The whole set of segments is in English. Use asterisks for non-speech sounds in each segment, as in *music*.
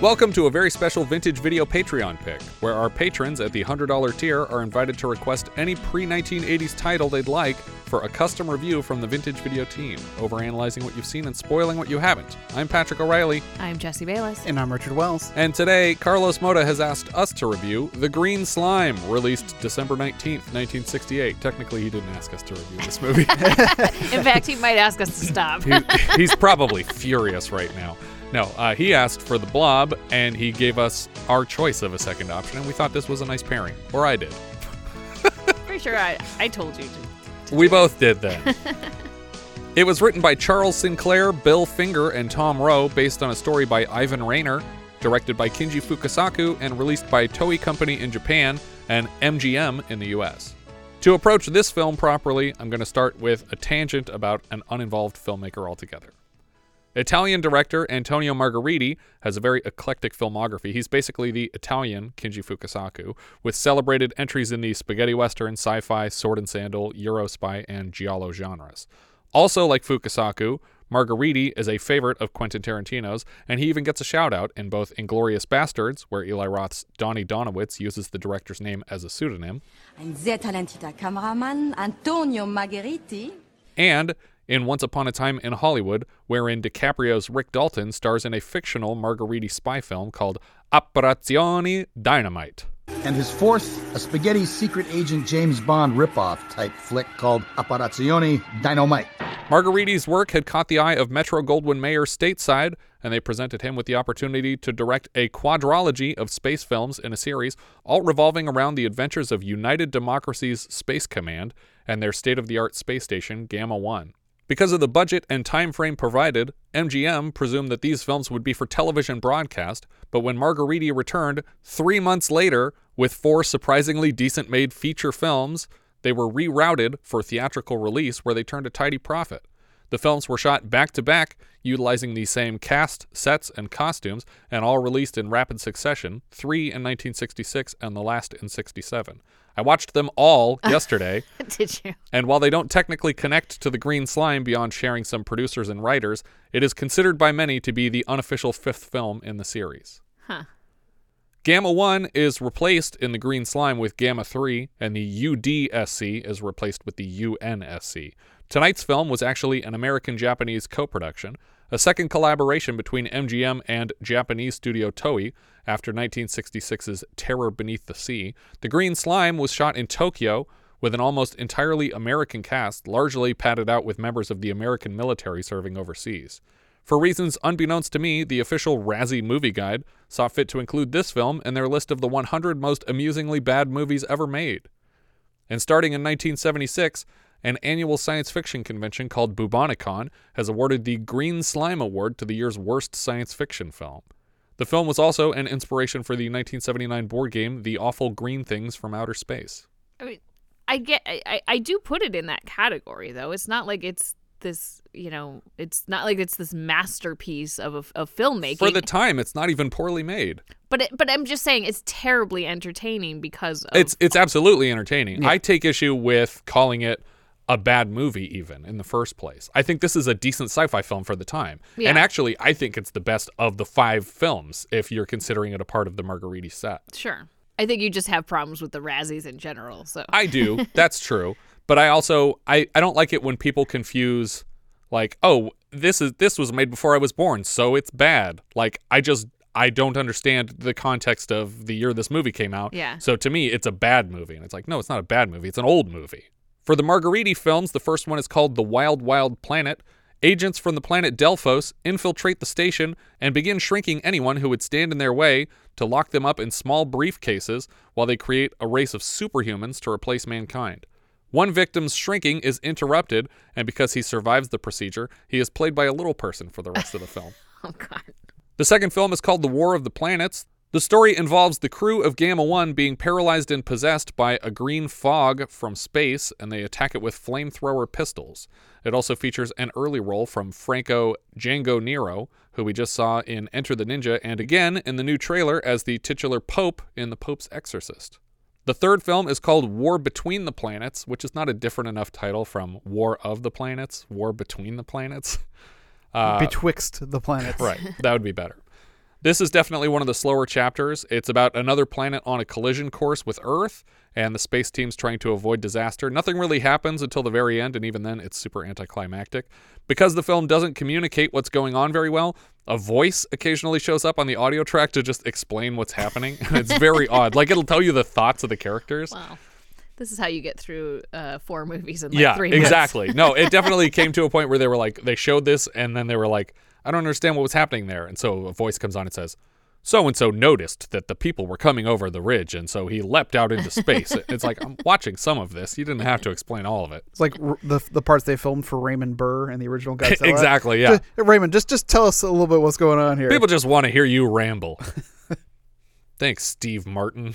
Welcome to a very special vintage video Patreon pick, where our patrons at the $100 tier are invited to request any pre 1980s title they'd like for a custom review from the vintage video team, overanalyzing what you've seen and spoiling what you haven't. I'm Patrick O'Reilly, I'm Jesse Bayless. And I'm Richard Wells. and today Carlos Moda has asked us to review The Green Slime, released December 19th, 1968. Technically, he didn't ask us to review this movie. *laughs* In fact, he might ask us to stop. He- he's probably furious right now. No, uh, he asked for the blob, and he gave us our choice of a second option, and we thought this was a nice pairing. Or I did. *laughs* Pretty sure I, I told you to. We both did then. *laughs* it was written by Charles Sinclair, Bill Finger, and Tom Rowe, based on a story by Ivan Reiner, directed by Kinji Fukasaku, and released by Toei Company in Japan and MGM in the US. To approach this film properly, I'm going to start with a tangent about an uninvolved filmmaker altogether. Italian director Antonio Margheriti has a very eclectic filmography. He's basically the Italian Kinji Fukasaku, with celebrated entries in the spaghetti western, sci fi, sword and sandal, Eurospy, and giallo genres. Also, like Fukasaku, Margheriti is a favorite of Quentin Tarantino's, and he even gets a shout out in both Inglourious Basterds, where Eli Roth's Donnie Donowitz uses the director's name as a pseudonym, Ein sehr talentierter Kameramann, Antonio Margheriti. and in Once Upon a Time in Hollywood, wherein DiCaprio's Rick Dalton stars in a fictional Margheriti spy film called Operazione Dynamite. And his fourth, a spaghetti secret agent James Bond ripoff type flick called Operazione Dynamite. Margheriti's work had caught the eye of Metro Goldwyn Mayer stateside, and they presented him with the opportunity to direct a quadrology of space films in a series, all revolving around the adventures of United Democracy's Space Command and their state of the art space station, Gamma 1. Because of the budget and time frame provided, MGM presumed that these films would be for television broadcast, but when Margheriti returned three months later with four surprisingly decent made feature films, they were rerouted for theatrical release where they turned a tidy profit. The films were shot back to back, utilizing the same cast, sets, and costumes, and all released in rapid succession three in 1966 and the last in 67. I watched them all *laughs* yesterday. Did you? And while they don't technically connect to the green slime beyond sharing some producers and writers, it is considered by many to be the unofficial fifth film in the series. Huh. Gamma 1 is replaced in the green slime with Gamma 3, and the UDSC is replaced with the UNSC. Tonight's film was actually an American Japanese co production, a second collaboration between MGM and Japanese studio Toei after 1966's Terror Beneath the Sea. The Green Slime was shot in Tokyo with an almost entirely American cast, largely padded out with members of the American military serving overseas. For reasons unbeknownst to me, the official Razzie Movie Guide saw fit to include this film in their list of the 100 most amusingly bad movies ever made. And starting in 1976, an annual science fiction convention called Bubonicon has awarded the Green Slime Award to the year's worst science fiction film. The film was also an inspiration for the 1979 board game The Awful Green Things from Outer Space. I mean, I get, I, I- I do put it in that category though. It's not like it's this, you know, it's not like it's this masterpiece of a, of filmmaking. For the time, it's not even poorly made. but it, but I'm just saying it's terribly entertaining because of, It's it's absolutely entertaining. I take issue with calling it a bad movie even in the first place. I think this is a decent sci-fi film for the time. Yeah. And actually, I think it's the best of the 5 films if you're considering it a part of the Margheriti set. sure. I think you just have problems with the Razzies in general. So I do. *laughs* That's true. But I also I, I don't like it when people confuse like, oh, this is this was made before I was born, so it's bad. Like I just I don't understand the context of the year this movie came out. Yeah. So to me, it's a bad movie. And it's like, no, it's not a bad movie. It's an old movie. For the Margheriti films, the first one is called The Wild Wild Planet. Agents from the planet Delphos infiltrate the station and begin shrinking anyone who would stand in their way to lock them up in small briefcases while they create a race of superhumans to replace mankind. One victim's shrinking is interrupted, and because he survives the procedure, he is played by a little person for the rest of the film. *laughs* oh god. The second film is called The War of the Planets. The story involves the crew of Gamma 1 being paralyzed and possessed by a green fog from space, and they attack it with flamethrower pistols. It also features an early role from Franco Django Nero, who we just saw in Enter the Ninja, and again in the new trailer as the titular Pope in The Pope's Exorcist. The third film is called War Between the Planets, which is not a different enough title from War of the Planets, War Between the Planets. *laughs* Uh, Betwixt the planets. Right. That would be better. This is definitely one of the slower chapters. It's about another planet on a collision course with Earth, and the space team's trying to avoid disaster. Nothing really happens until the very end, and even then, it's super anticlimactic. Because the film doesn't communicate what's going on very well, a voice occasionally shows up on the audio track to just explain what's happening. *laughs* it's very *laughs* odd. Like, it'll tell you the thoughts of the characters. Wow. This is how you get through uh, four movies in like yeah, three minutes. exactly. no, it *laughs* definitely came to a point where they were like, they showed this, and then they were like, I don't understand what was happening there. And so a voice comes on and says, so and so noticed that the people were coming over the ridge, and so he leapt out into space. *laughs* it's like I'm watching some of this. You didn't have to explain all of it. It's like r- the the parts they filmed for Raymond Burr and the original *laughs* Godzilla. Exactly, yeah. Just- Raymond, just just tell us a little bit what's going on here. People just want to hear you ramble. *laughs* Thanks, Steve Martin.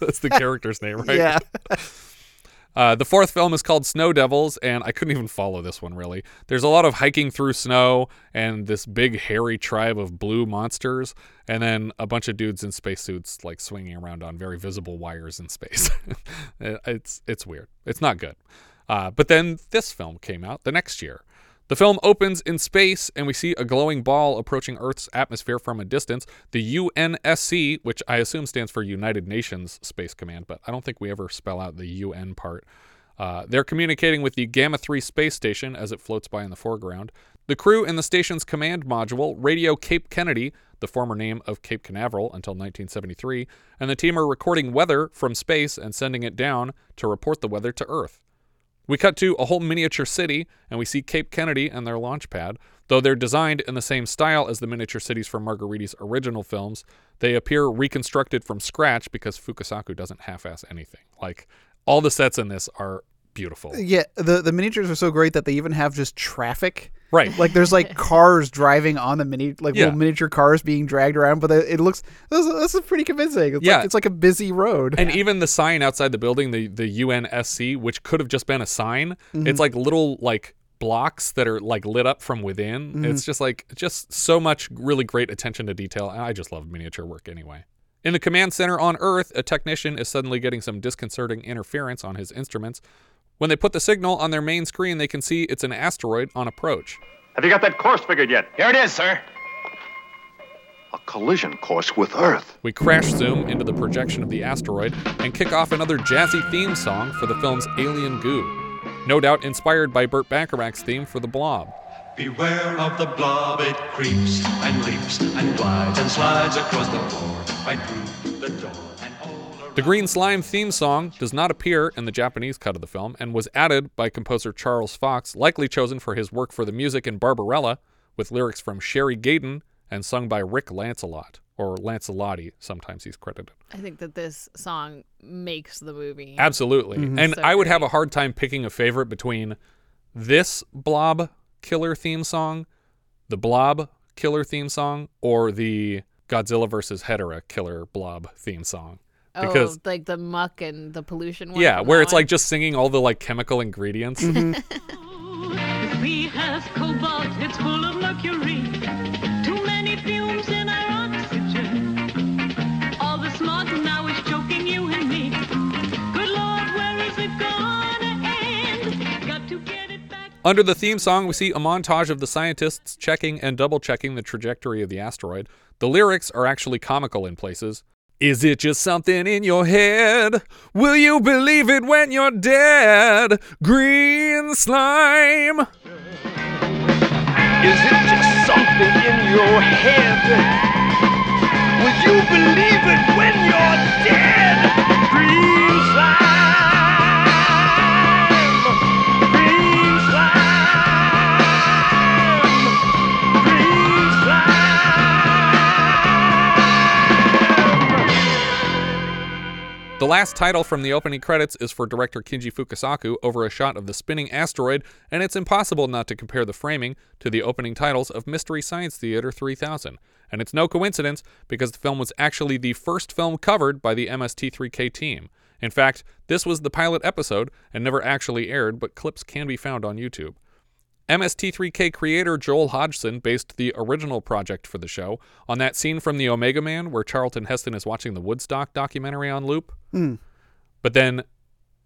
That's the character's name, right? Yeah. Uh, the fourth film is called Snow Devils, and I couldn't even follow this one really. There's a lot of hiking through snow and this big hairy tribe of blue monsters, and then a bunch of dudes in spacesuits like swinging around on very visible wires in space. *laughs* it's it's weird. It's not good. Uh, but then this film came out the next year. The film opens in space, and we see a glowing ball approaching Earth's atmosphere from a distance. The UNSC, which I assume stands for United Nations Space Command, but I don't think we ever spell out the UN part. Uh, they're communicating with the Gamma 3 space station as it floats by in the foreground. The crew in the station's command module radio Cape Kennedy, the former name of Cape Canaveral until 1973, and the team are recording weather from space and sending it down to report the weather to Earth. We cut to a whole miniature city, and we see Cape Kennedy and their launch pad. Though they're designed in the same style as the miniature cities from Margheriti's original films, they appear reconstructed from scratch because Fukasaku doesn't half-ass anything. Like all the sets in this are beautiful. Yeah, the the miniatures are so great that they even have just traffic. Right. Like there's like *laughs* cars driving on the mini, like Yeah. little miniature cars being dragged around, but it looks this, is- this is pretty convincing. It's Yeah. like, it's like a busy road. And even the sign outside the building, the the UNSC, which could have just been a sign, it's mm-hmm. like little like blocks that are like lit up from within. Mm-hmm. It's just like just so much really great attention to detail. And I just love miniature work anyway. In the command center on Earth, a technician is suddenly getting some disconcerting interference on his instruments. When they put the signal on their main screen, they can see it's an asteroid on approach. Have you got that course figured yet? Here it is, sir. A collision course with Earth. We crash zoom into the projection of the asteroid and kick off another jazzy theme song for the film's Alien Goo. No doubt inspired by Burt Bacharach's theme for The Blob. Beware of the blob, it creeps and leaps and glides and slides across the floor, right through the door and all around. The Green Slime theme song does not appear in the Japanese cut of the film and was added by composer Charles Fox, likely chosen for his work for the music in Barbarella, with lyrics from Sherry Gaydon and sung by Rick Lancelot, or Lancelotti, sometimes he's credited. I think that this song makes the movie. Absolutely. Mm-hmm. And So I would have a hard time picking a favorite between this Blob killer theme song, the Blob killer theme song, or the Godzilla vs. Hedorah killer Blob theme song. Because oh, like the muck and the pollution one. yeah, where it's one? like just singing all the like chemical ingredients. Mm-hmm. *laughs* We have cobalt, it's full of mercury. Too many fumes in our oxygen. All the smog now is choking you and me. Good Lord, where is it gonna end? Got to get it back. Under the theme song, we see a montage of the scientists checking and double checking the trajectory of the asteroid. The lyrics are actually comical in places. Is it just something in your head? Will you believe it when you're dead? Green slime. Is it just something in your head? Will you believe it when you're dead? The last title from the opening credits is for director Kinji Fukasaku over a shot of the spinning asteroid, and it's impossible not to compare the framing to the opening titles of Mystery Science Theater 3000. And it's no coincidence because the film was actually the first film covered by the MST3K team. In fact, this was the pilot episode and never actually aired, but clips can be found on YouTube. MST3K creator Joel Hodgson based the original project for the show on that scene from The Omega Man where Charlton Heston is watching the Woodstock documentary on loop. Hmm. But then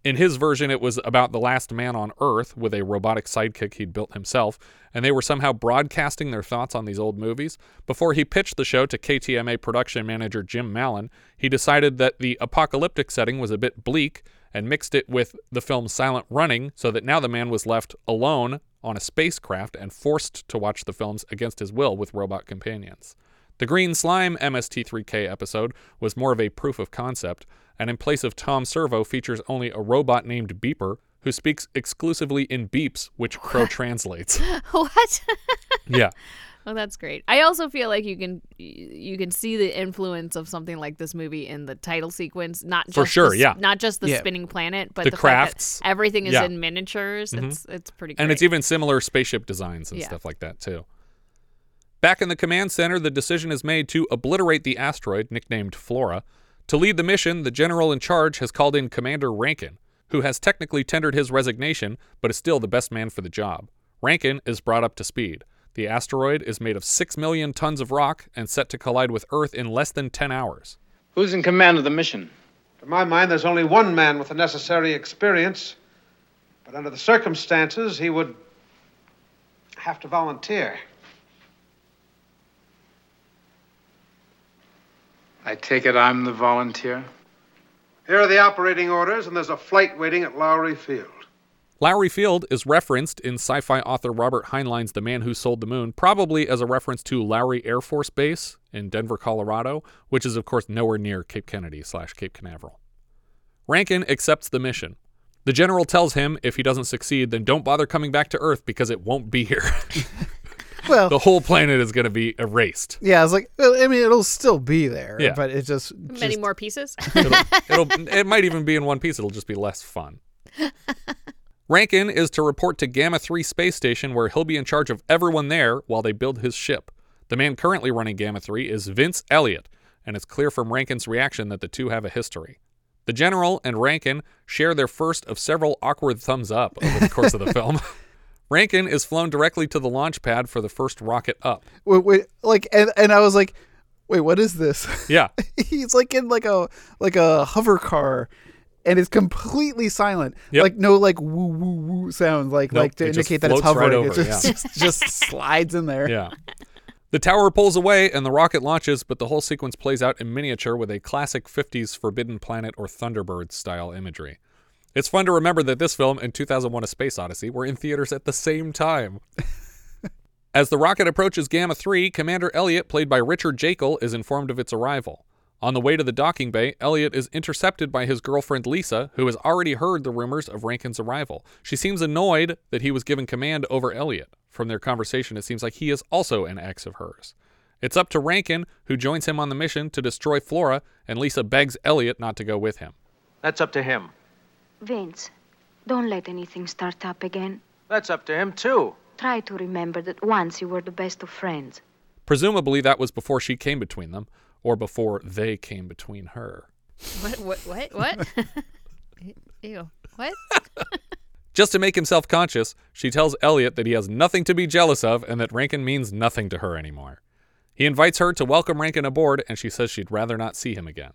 in his version, it was about the last man on Earth with a robotic sidekick he'd built himself, and they were somehow broadcasting their thoughts on these old movies. Before he pitched the show to KTMA production manager Jim Mallon, he decided that the apocalyptic setting was a bit bleak and mixed it with the film Silent Running so that now the man was left alone on a spacecraft and forced to watch the films against his will with robot companions. The Green Slime MST3K episode was more of a proof of concept, and in place of Tom Servo features only a robot named Beeper who speaks exclusively in beeps, which Crow *laughs* translates. what? *laughs* yeah. Oh, that's great. I also feel like you can you can see the influence of something like this movie in the title sequence. Not just For sure, the, yeah. not just the Yeah. spinning planet, but The the, crafts. fact that everything is Yeah. in miniatures. Mhm. It's it's pretty. Great. And it's even similar spaceship designs and Yeah. stuff like that, too. Back in the command center, the decision is made to obliterate the asteroid, nicknamed Flora. To lead the mission, the general in charge has called in Commander Rankin, who has technically tendered his resignation, but is still the best man for the job. Rankin is brought up to speed. The asteroid is made of 6 million tons of rock and set to collide with Earth in less than 10 hours. Who's in command of the mission? To my mind, there's only one man with the necessary experience, but under the circumstances, he would have to volunteer. I take it I'm the volunteer? Here are the operating orders, and there's a flight waiting at Lowry Field. Lowry Field is referenced in sci fi author Robert Heinlein's The Man Who Sold the Moon, probably as a reference to Lowry Air Force Base in Denver, Colorado, which is, of course, nowhere near Cape Kennedy slash Cape Canaveral. Rankin accepts the mission. The general tells him if he doesn't succeed, then don't bother coming back to Earth because it won't be here. *laughs* Well, the whole planet is going to be erased. yeah, I was like, well, I mean, it'll still be there, Yeah. but it just, many just- more pieces. It'll, it'll, it might even be in one piece. It'll just be less fun. *laughs* Rankin is to report to Gamma 3 space station where he'll be in charge of everyone there while they build his ship. The man currently running Gamma 3 is Vince Elliott, and it's clear from Rankin's reaction that the two have a history. The general and Rankin share their first of several awkward thumbs up over the course of the *laughs* film. Rankin is flown directly to the launch pad for the first rocket up. wait, wait, like, and, and I was like, wait, what is this? Yeah. *laughs* He's like in like a like a hover car, and it's completely silent. Yep. Like no like woo woo woo sounds like Nope, like to indicate that it's floats right hovering. over, it just, yeah. *laughs* just just slides in there. Yeah. The tower pulls away and the rocket launches, but the whole sequence plays out in miniature with a classic 50s Forbidden Planet or Thunderbird style imagery. It's fun to remember that this film and 2001 A Space Odyssey were in theaters at the same time. *laughs* As the rocket approaches Gamma 3, Commander Elliot, played by Richard Jaeckel, is informed of its arrival. On the way to the docking bay, Elliot is intercepted by his girlfriend Lisa, who has already heard the rumors of Rankin's arrival. She seems annoyed that he was given command over Elliot. From their conversation, it seems like he is also an ex of hers. It's up to Rankin, who joins him on the mission to destroy Flora, and Lisa begs Elliot not to go with him. That's up to him. Vince, don't let anything start up again. That's up to him, too. Try to remember that once you were the best of friends. Presumably, that was before she came between them, or before they came between her. what? What? What? What? *laughs* Ew. What? *laughs* Just to make himself conscious, she tells Elliot that he has nothing to be jealous of and that Rankin means nothing to her anymore. He invites her to welcome Rankin aboard, and she says she'd rather not see him again.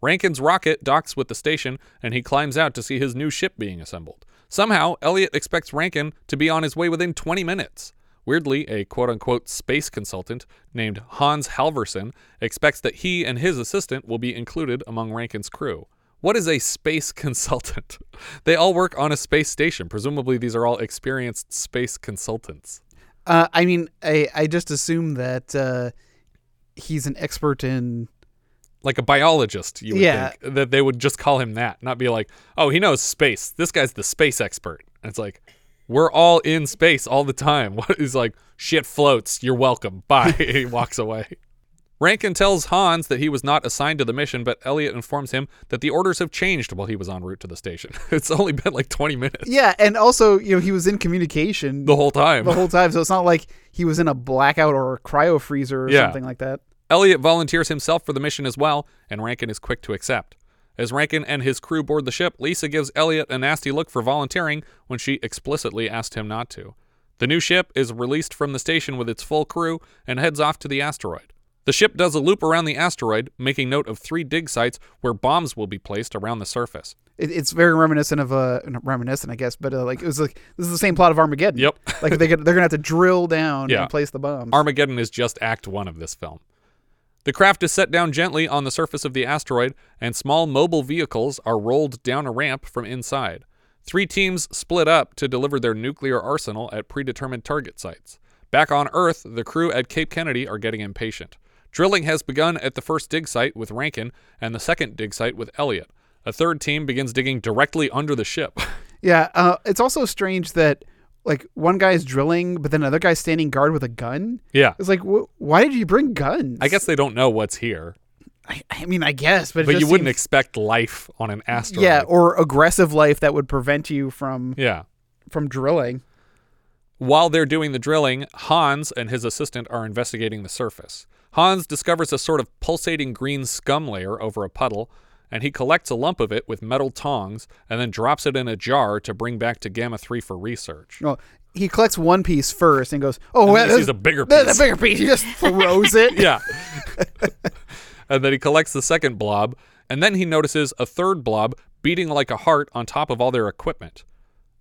Rankin's rocket docks with the station, and he climbs out to see his new ship being assembled. Somehow, Elliot expects Rankin to be on his way within 20 minutes. Weirdly, a quote unquote space consultant named Hans Halverson expects that he and his assistant will be included among Rankin's crew. What is a space *laughs* consultant? They all work on a space station. Presumably, these are all experienced space consultants. Uh, I mean, I I just assume that uh, he's an expert in. Like a biologist, you would Yeah. think that they would just call him that, not be like, oh, he knows space. This guy's the space expert. And it's like, we're all in space all the time. *laughs* What is like, shit floats. You're welcome. Bye. *laughs* he walks away. Rankin tells Hans that he was not assigned to the mission, but Elliot informs him that the orders have changed while he was en route to the station. *laughs* it's only been like 20 minutes Yeah, and also you know he was in communication the whole time. the whole time, so it's not like he was in a blackout or a cryo freezer or Yeah. something like that. Elliot volunteers himself for the mission as well, and Rankin is quick to accept. As Rankin and his crew board the ship, Lisa gives Elliot a nasty look for volunteering when she explicitly asked him not to. The new ship is released from the station with its full crew and heads off to the asteroid. The ship does a loop around the asteroid, making note of three dig sites where bombs will be placed around the surface. It, it's very reminiscent of uh, reminiscent, I guess, but uh, like it was like this is the same plot of Armageddon. Yep. like they they're gonna have to drill down *laughs* Yeah. and place the bombs. Armageddon is just Act 1 of this film. The craft is set down gently on the surface of the asteroid, and small mobile vehicles are rolled down a ramp from inside. Three teams split up to deliver their nuclear arsenal at predetermined target sites. Back on Earth, the crew at Cape Kennedy are getting impatient. Drilling has begun at the first dig site with Rankin and the second dig site with Elliot. A third team begins digging directly under the ship. *laughs* Yeah, uh, it's also strange that like one guy's drilling, but then another guy's standing guard with a gun. Yeah. It's like, wh- why did you bring guns? I guess they don't know what's here, I, I mean, I guess, but but you wouldn't seems- expect life on an asteroid. yeah, or aggressive life that would prevent you from Yeah. from drilling. While they're doing the drilling, Hans and his assistant are investigating the surface. Hans discovers a sort of pulsating green scum layer over a puddle, and he collects a lump of it with metal tongs and then drops it in a jar to bring back to Gamma 3 for research. Well, he collects one piece first and goes, "Oh, And that's- a bigger that's piece. A bigger piece. He just *laughs* throws it. yeah. *laughs* and then he collects the second blob, and then he notices a third blob beating like a heart on top of all their equipment.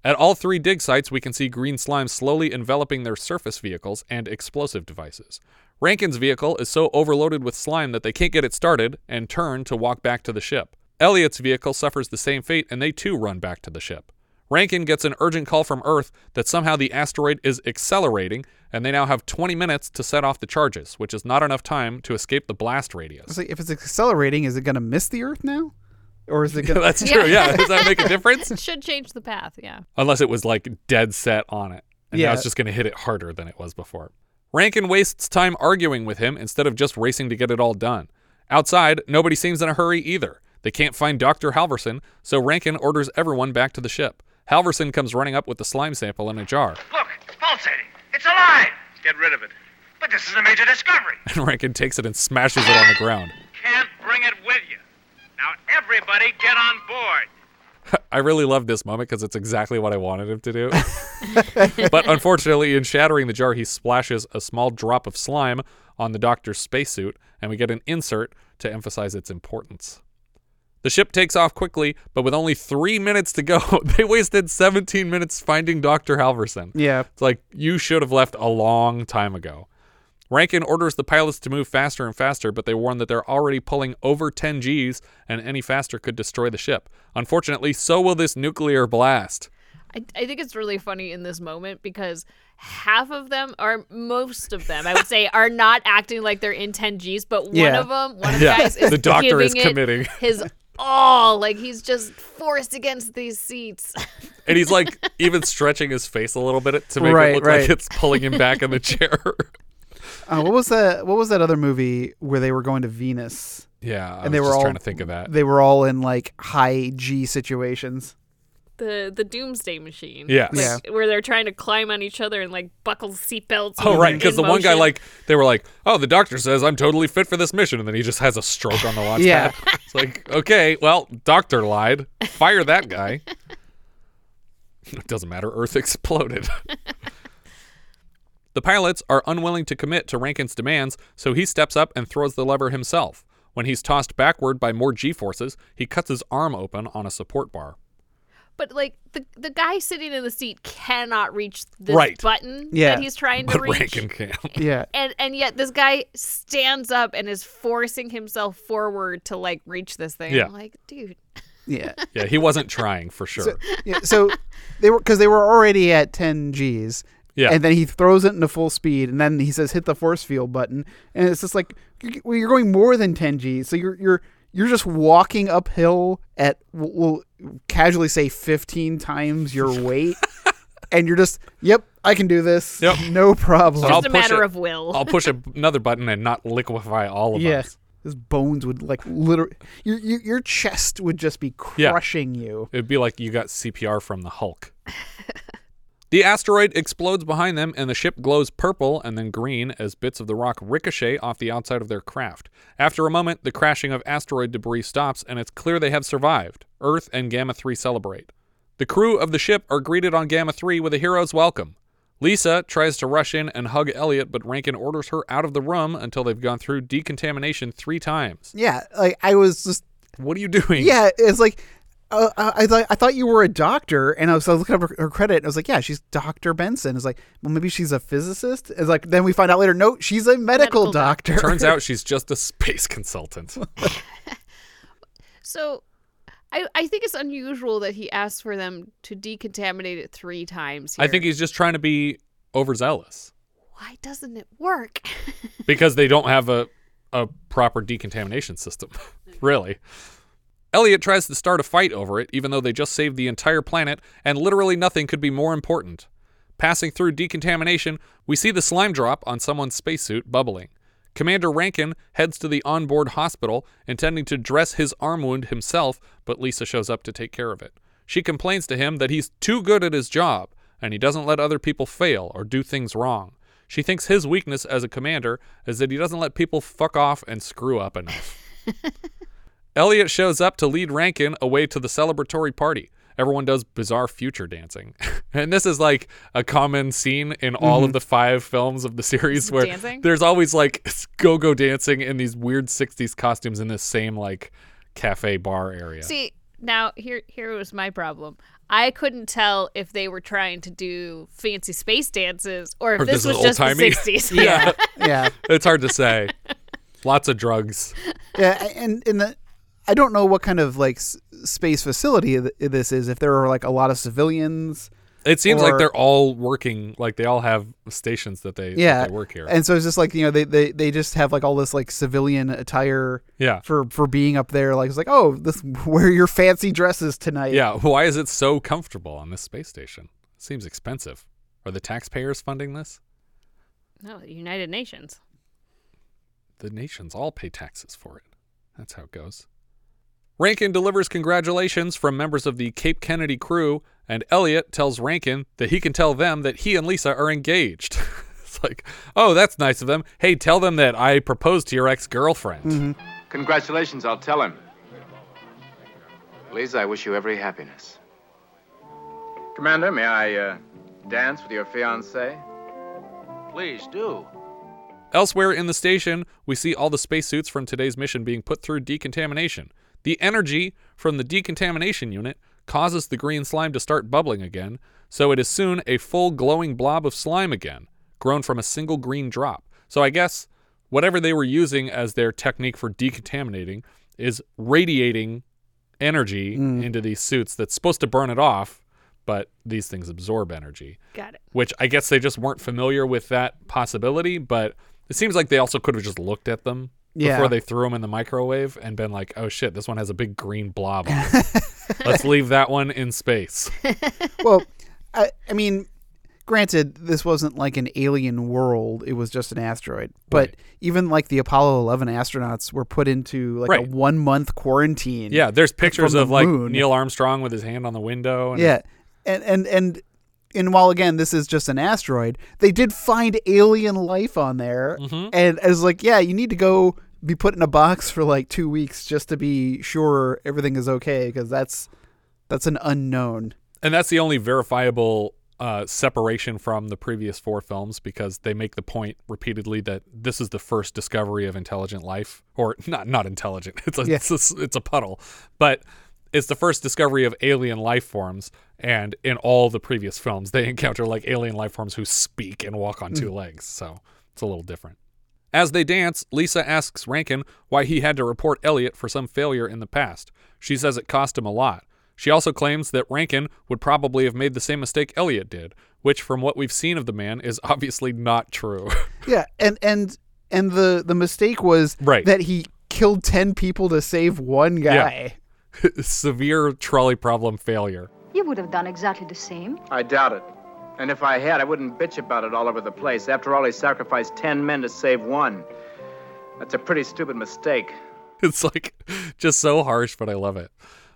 At all three dig sites, we can see green slime slowly enveloping their surface vehicles and explosive devices. Rankin's vehicle is so overloaded with slime that they can't get it started and turn to walk back to the ship. Elliot's vehicle suffers the same fate and they too run back to the ship. Rankin gets an urgent call from Earth that somehow the asteroid is accelerating and they now have 20 minutes to set off the charges, which is not enough time to escape the blast radius. It's like if it's accelerating, is it going to miss the Earth now, or is it going? *laughs* to. That's true. Yeah. Does that make a *laughs* difference? It should change the path. Yeah. Unless it was like dead set on it. And now Yeah. it's just going to hit it harder than it was before. Rankin wastes time arguing with him instead of just racing to get it all done. Outside, nobody seems in a hurry either. They can't find Dr. Halverson, so Rankin orders everyone back to the ship. Halverson comes running up with the slime sample in a jar, Look, it's pulsating. It's alive. Get rid of it. But this is a major discovery. *laughs* and Rankin takes it and smashes it on the ground. Can't bring it with you. Now, everybody get on board. *laughs* I really love this moment because it's exactly what I wanted him to do. *laughs* but unfortunately, in shattering the jar, he splashes a small drop of slime on the doctor's spacesuit, and we get an insert to emphasize its importance. The ship takes off quickly, but with only three minutes to go, *laughs* they wasted 17 minutes finding Dr. Halverson. Yeah. It's like, you should have left a long time ago. Rankin orders the pilots to move faster and faster, but they warn that they're already pulling over 10 Gs, and any faster could destroy the ship. Unfortunately, so will this nuclear blast. I, I think it's really funny in this moment because half of them, or most of them, I would say, are not acting like they're in 10 Gs, but one Yeah. of them, one of *laughs* the Yeah. guys is The doctor is giving it committing. his all. Like he's just forced against these seats. And he's like even stretching his face a little bit to make Right, it look right. like it's pulling him back in the *laughs* chair. Uh, what was that? What was that other movie where they were going to Venus? Yeah, I and they were just all trying to think of that. They were all in like high G situations. the the doomsday machine. Yes. Like, Yeah. Where they're trying to climb on each other and like buckle seatbelts. Oh right, because the one guy like they were like, "Oh, the doctor says I'm totally fit for this mission," and then he just has a stroke on the launch Yeah. pad. It's like, okay, well, doctor lied. Fire that guy. *laughs* it doesn't matter. Earth *laughs* exploded. *laughs* the pilots are unwilling to commit to Rankin's demands, so he steps up and throws the lever himself. When he's tossed backward by more G forces, he cuts his arm open on a support bar. But like the the guy sitting in the seat cannot reach this Right. button Yeah. that he's trying to But reach. Rankin can. *laughs* Yeah. And and yet this guy stands up and is forcing himself forward to like reach this thing. Yeah. I'm like, dude. Yeah. Yeah, he wasn't trying for *laughs* sure. So, yeah, so they were because they were already at 10 Gs. Yeah. And then he throws it into full speed, and then he says, "Hit the force field button," and it's just like you're, well, you're going more than 10 g, so you're you're you're just walking uphill at we'll, we'll casually say 15 times your *laughs* weight, and you're just, "Yep, I can do this. Yep. no problem." So I'll a push matter it- of will. I'll push another button and not liquefy all of yeah, us. his bones would like literally your, your your chest would just be Yeah. crushing you. It'd be like you got CPR from the Hulk. *laughs* The asteroid explodes behind them, and the ship glows purple and then green as bits of the rock ricochet off the outside of their craft. After a moment, the crashing of asteroid debris stops, and it's clear they have survived. Earth and Gamma 3 celebrate. The crew of the ship are greeted on Gamma 3 with a hero's welcome. Lisa tries to rush in and hug Elliot, but Rankin orders her out of the room until they've gone through decontamination three times. Yeah, like I was just. What are you doing? Yeah, it's like. Uh, I thought I thought you were a doctor, and I was, I was looking up her, her credit, and I was like, "Yeah, she's Doctor Benson." It's like, well, maybe she's a physicist. It's like, then we find out later, no, she's a medical, Medical doctor. Turns out *laughs* she's just a space consultant. *laughs* So I, I think it's unusual that he asked for them to decontaminate it three times. Here. I think he's just trying to be overzealous Why doesn't it work? *laughs* because they don't have a, a proper decontamination system. really. Elliot tries to start a fight over it, even though they just saved the entire planet, and literally nothing could be more important. Passing through decontamination, we see the slime drop on someone's spacesuit bubbling. Commander Rankin heads to the onboard hospital, intending to dress his arm wound himself, but Lisa shows up to take care of it. She complains to him that he's too good at his job, and he doesn't let other people fail or do things wrong. She thinks his weakness as a commander is that he doesn't let people fuck off and screw up enough. *laughs* Elliot shows up to lead Rankin away to the celebratory party. Everyone does bizarre future dancing. *laughs* and this is like a common scene in all of Mhm. the five films of the series where Dancing? there's always like *laughs* go go dancing in these weird 60s costumes in this same like cafe bar area. See, now here here was my problem. I couldn't tell if they were trying to do fancy space dances or if Or this, this was is just the 60s. *laughs* Yeah. yeah. it's hard to say. Lots of drugs. yeah, and in the, I don't know what kind of like s- space facility th- this is. If there are like a lot of civilians. It seems or- like they're all working, like they all have stations that they, that yeah they work here. and so it's just like you know they, they they just have like all this like civilian attire Yeah. for for being up there like it's like oh this *laughs* wear your fancy dresses tonight yeah, why is it so comfortable on this space station? seems expensive. Are the taxpayers funding this? No, the United Nations. The nations all pay taxes for it. That's how it goes. Rankin delivers congratulations from members of the Cape Kennedy crew, and Elliot tells Rankin that he can tell them that he and Lisa are engaged. *laughs* it's like, oh, that's nice of them. Hey, tell them that I proposed to your ex girlfriend. Congratulations, I'll tell him. Lisa, I wish you every happiness. Commander, may I uh, dance with your fiancée? Please do. Elsewhere in the station, we see all the spacesuits from today's mission being put through decontamination. The energy from the decontamination unit causes the green slime to start bubbling again, so it is soon a full glowing blob of slime again, grown from a single green drop. So I guess whatever they were using as their technique for decontaminating is radiating energy mm. into these suits that's supposed to burn it off, but these things absorb energy Got it. which I guess they just weren't familiar with that possibility, but it seems like they also could have just looked at them Yeah. before they threw them in the microwave and been like, "Oh shit, this one has a big green blob on it. *laughs* Let's leave that one in space." *laughs* well I, I mean granted this wasn't like an alien world it was just an asteroid but even like the apollo 11 astronauts were put into like Right. a one month quarantine Yeah, there's pictures of like moon. Neil Armstrong with his hand on the window and yeah and and and and while again this is just an asteroid they did find alien life on there mm-hmm. and as like yeah you need to go be put in a box for like two weeks just to be sure everything is okay because that's that's an unknown and that's the only verifiable uh, separation from the previous four films because they make the point repeatedly that this is the first discovery of intelligent life, or *laughs* not not intelligent. It's a Yeah. it's, a, it's a puddle, but it's the first discovery of alien life forms. And in all the previous films, they encounter like alien life forms who speak and walk on two Mm. legs. So it's a little different. As they dance, Lisa asks Rankin why he had to report Elliot for some failure in the past. She says it cost him a lot. She also claims that Rankin would probably have made the same mistake Elliot did, which, from what we've seen of the man, is *laughs* obviously not true. *laughs* yeah and and and the the mistake was Right. that he killed 10 people to save one guy Yeah. *laughs* Severe trolley problem failure. You would have done exactly the same. I doubt it. And if I had, I wouldn't bitch about it all over the place. After all, he sacrificed ten men to save one. That's a pretty stupid mistake. *laughs* It's like just so harsh, but I love it.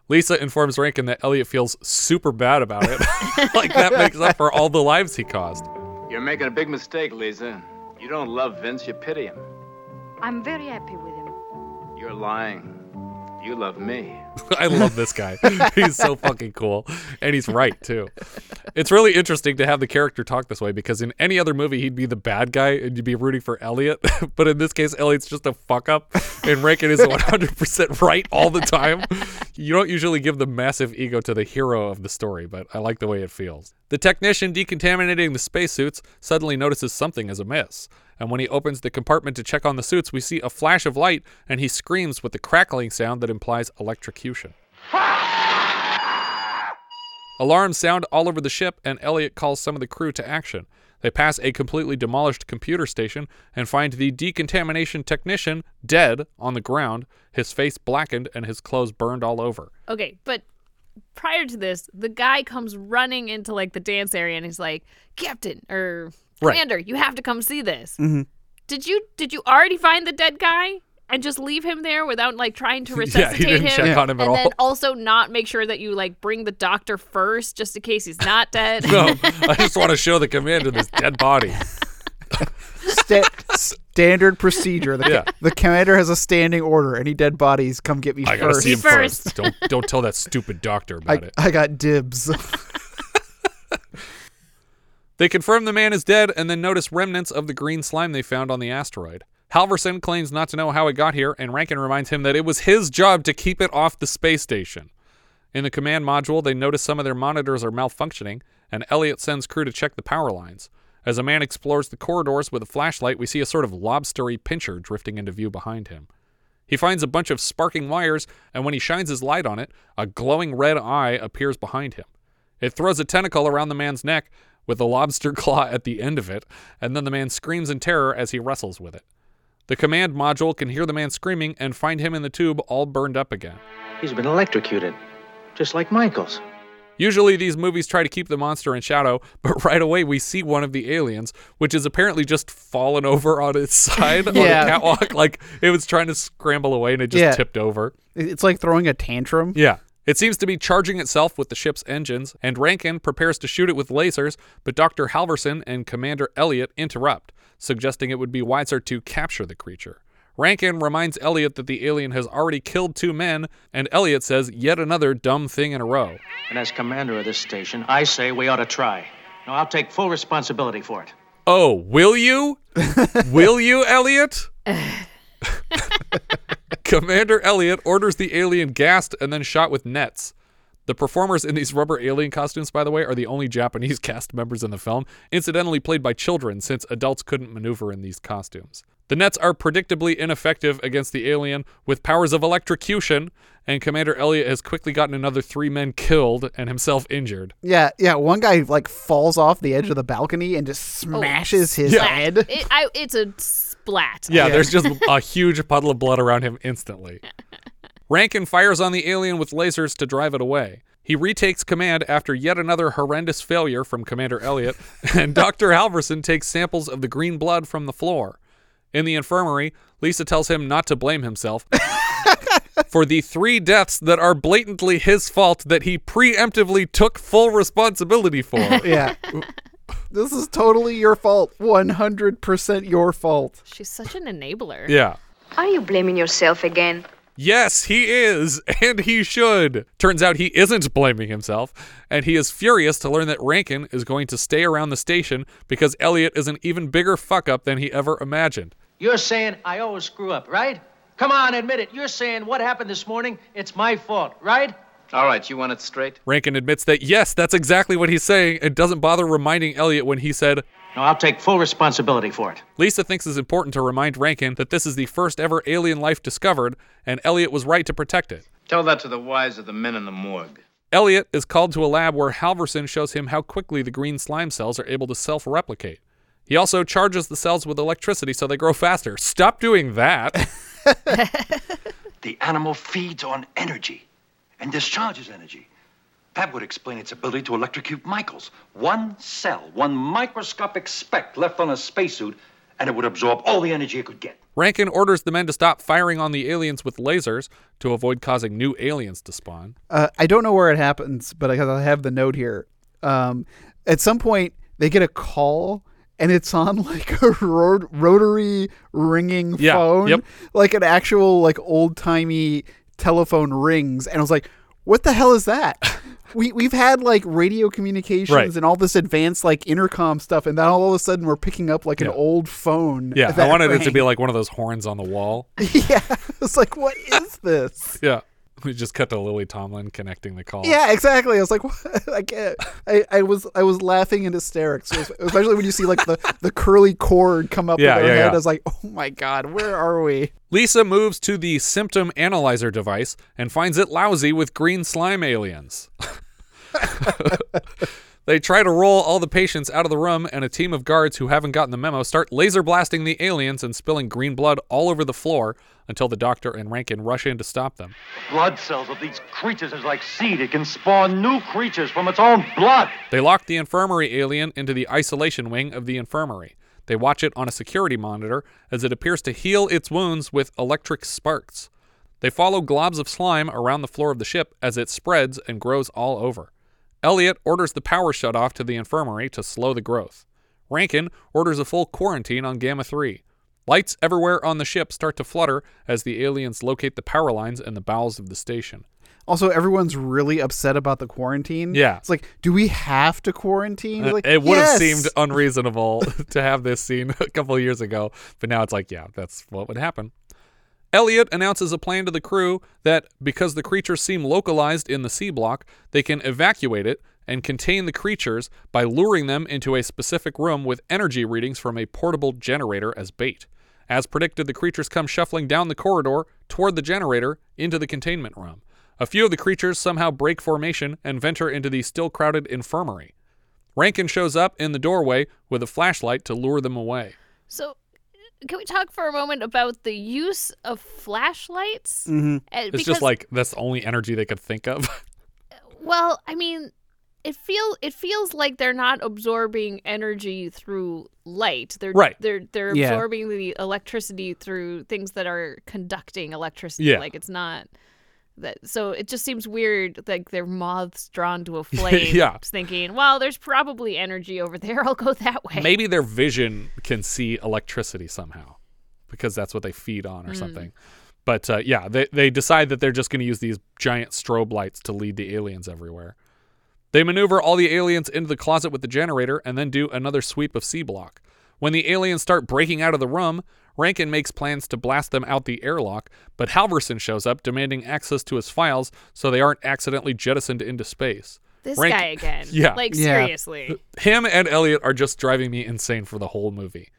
Lisa informs Rankin that Elliot feels super bad about it. *laughs* like that makes up for all the lives he caused. You're making a big mistake, Lisa. You don't love Vince, you pity him. I'm very happy with him. You're lying. You love me. *laughs* I love this guy. *laughs* He's so fucking cool. And he's right, too. It's really interesting to have the character talk this way because in any other movie, he'd be the bad guy and you'd be rooting for Elliot. *laughs* but in this case, Elliot's just a fuck up and Rankin is 100% right all the time. You don't usually give the massive ego to the hero of the story, but I like the way it feels. The technician decontaminating the spacesuits suddenly notices something is amiss. And when he opens the compartment to check on the suits, we see a flash of light and he screams with the crackling sound that implies electrocution. Alarms sound all over the ship, and Elliot calls some of the crew to action. They pass a completely demolished computer station and find the decontamination technician dead on the ground, his face blackened and his clothes burned all over. Okay, but prior to this, the guy comes running into like the dance area and he's like, "Captain or Right. Commander, you have to come see this." Mm-hmm. Did you did you already find the dead guy and just leave him there without like trying to *laughs* Yeah, he resuscitate didn't him? check on him at and then all. also not make sure that you like bring the doctor first just in case he's not *laughs* dead. No, *laughs* I just want to show the commander this dead body. Sta- standard procedure. The, *laughs* Yeah. the commander has a standing order. Any dead bodies, come get me I gotta see him first. Don't don't tell that stupid doctor I, about it. I got dibs. *laughs* *laughs* They confirm the man is dead and then notice remnants of the green slime they found on the asteroid. Halverson claims not to know how it got here, and Rankin reminds him that it was his job to keep it off the space station. In the command module, they notice some of their monitors are malfunctioning, and Elliot sends crew to check the power lines. As a man explores the corridors with a flashlight, we see a sort of lobstery pincher drifting into view behind him. He finds a bunch of sparking wires, and when he shines his light on it, a glowing red eye appears behind him. It throws a tentacle around the man's neck with a lobster *laughs* claw at the end of it, and then the man screams in terror as he wrestles with it. The command module can hear the man screaming and find him in the tube all burned up again. He's been electrocuted, just like Michaels. Usually, these movies try to keep the monster in shadow, but *laughs* right away we see one of the aliens, which is apparently just fallen *laughs* over on its side on Yeah. a catwalk. *laughs* Like it was trying to scramble away and it just Yeah. tipped over. it's like throwing a tantrum. Yeah. It seems to be charging itself with the ship's engines, and Rankin prepares to shoot it with lasers, but Dr. Halverson and Commander Elliot interrupt, suggesting it would be wiser to capture the creature. Rankin reminds Elliot that the alien has already killed two men, and Elliot says yet another dumb thing in a row. And as commander of this station, I say we ought to try. Now, I'll take full responsibility for it. Oh, will you? *laughs* will you, Elliot? *laughs* Commander Elliot orders the alien gassed and then shot with nets. The performers in these rubber alien costumes, by the way, are the only Japanese *laughs* cast members in the film, incidentally played by children since adults couldn't maneuver in these costumes. The nets are predictably ineffective against the alien with powers of electrocution, and Commander Elliot has quickly gotten another three men killed and himself injured. Yeah, yeah. One guy like falls off the edge of the balcony and just oh, smashes his Splat. head. It, I, it's a splat. Yeah, there's just *laughs* a huge puddle of blood around him instantly. Rankin fires on the alien with lasers to drive it away. He retakes command after yet another horrendous failure from Commander Elliot, *laughs* and Dr. Halverson takes samples of the green blood from the floor. In the infirmary, Lisa tells him not to blame himself *laughs* for the three deaths that are blatantly his fault that he preemptively took full responsibility for. *laughs* yeah. This is totally your fault. 100% your fault. She's such an enabler. Yeah. Are you blaming yourself again? Yes, he is, *laughs* and he should. Turns out he isn't blaming himself, and he is furious to learn that Rankin is going to stay around the station because Elliot is an even bigger fuck up than he ever imagined. You're saying I always screw up, right? Come on, admit it. You're saying what happened this morning, it's my fault, right? All right, you want it straight? Rankin admits that yes, that's exactly what he's saying, and doesn't bother reminding Elliot when he said, Now, I'll take full responsibility for it. Lisa thinks it's important to remind Rankin that this is the first ever alien life discovered, and Elliot was right to protect it. Tell that to the wives of the men in the morgue. Elliot is called to a lab where Halverson shows him how quickly the green slime cells are able to self replicate. He also charges the cells with electricity so they grow faster. Stop doing that. *laughs* *laughs* The animal feeds on energy and discharges energy. That would explain its ability to electrocute Michaels. One cell, one microscopic speck left on a spacesuit, and it would absorb all the energy it could get. Rankin orders the men to stop firing on the aliens with lasers to avoid causing new aliens to spawn. Uh, I don't know where it happens, but I, I have the note here. Um, at some point, they get a call, and it's on *laughs* like a ro- rotary ringing Yeah, phone, yep. like an actual like old timey telephone rings, and I was like, "What the hell is that?" *laughs* we we've had like radio communications Right. and all this advanced like intercom stuff, and then all of a sudden we're picking up like an old phone. Yeah, I wanted it to be like one of those horns on the wall. *laughs* yeah, it's like, what is this? Yeah. *laughs* We just cut to Lily Tomlin connecting the call. Yeah, exactly. I was like, *laughs* what? I can't. I, I was I was laughing in hysterics, especially when you see like the, the curly cord come up Yeah, with their yeah, head. yeah. I was like, oh my god, where are we? Lisa moves to the symptom analyzer device and finds it lousy with green slime aliens. *laughs* they try to roll all the patients out of the room, and a team of guards who haven't gotten the memo start laser blasting the aliens and spilling green blood all over the floor until the doctor and Rankin rush in to stop them. Blood cells of these creatures is like seed. It can spawn new creatures from its own blood. They lock the infirmary alien into the isolation wing of the infirmary. They watch it on a security monitor as it appears to heal its wounds with electric sparks. They follow globs of slime around the floor of the ship as it spreads and grows all over. Elliot orders the power shut off to the infirmary to slow the growth. Rankin orders a full quarantine on Gamma 3. Lights everywhere on the ship start to flutter as the aliens locate the power lines in the bowels of the station. Also, everyone's really upset about the quarantine. Yeah. it's like, do we have to quarantine? Uh, Like, it would have seemed unreasonable *laughs* to have this scene *laughs* a couple of years ago, but now it's like, yeah, that's what would happen. Elliot announces a plan to the crew that because the creatures seem localized in the C block, they can evacuate it and contain the creatures by luring them into a specific room with energy readings from a portable generator as bait. As predicted, the creatures come shuffling down the corridor toward the generator into the containment room. A few of the creatures somehow break formation and venture into the still crowded infirmary. Rankin shows up in the doorway with a flashlight to lure them away. So, can we talk for a moment about the use of flashlights? Mm-hmm. Uh, It's because- just like that's the only energy they could think of. *laughs* Well, I mean, it feel it feels like they're not absorbing energy through light. They're Right. They're they're Yeah. absorbing the electricity through things that are conducting electricity. Yeah. Like it's not that. So it just seems weird. Like they're moths drawn to a *laughs* flame. Yeah. Thinking, well, there's probably energy over there. I'll go that way. Maybe their vision can see electricity somehow because that's what they feed on or Mm. something. But uh, yeah, they, they decide that they're just going to use these giant strobe lights to lead the aliens everywhere. They maneuver all the aliens into the closet with the generator and then do another sweep of C block. When the aliens start breaking out of the room, Rankin makes plans to blast them out the airlock, but Halverson shows up demanding access to his files so they aren't accidentally jettisoned into space. This Rankin- guy again. *laughs* Yeah. Like Yeah. seriously. Him and Elliot are just driving me insane for the whole movie.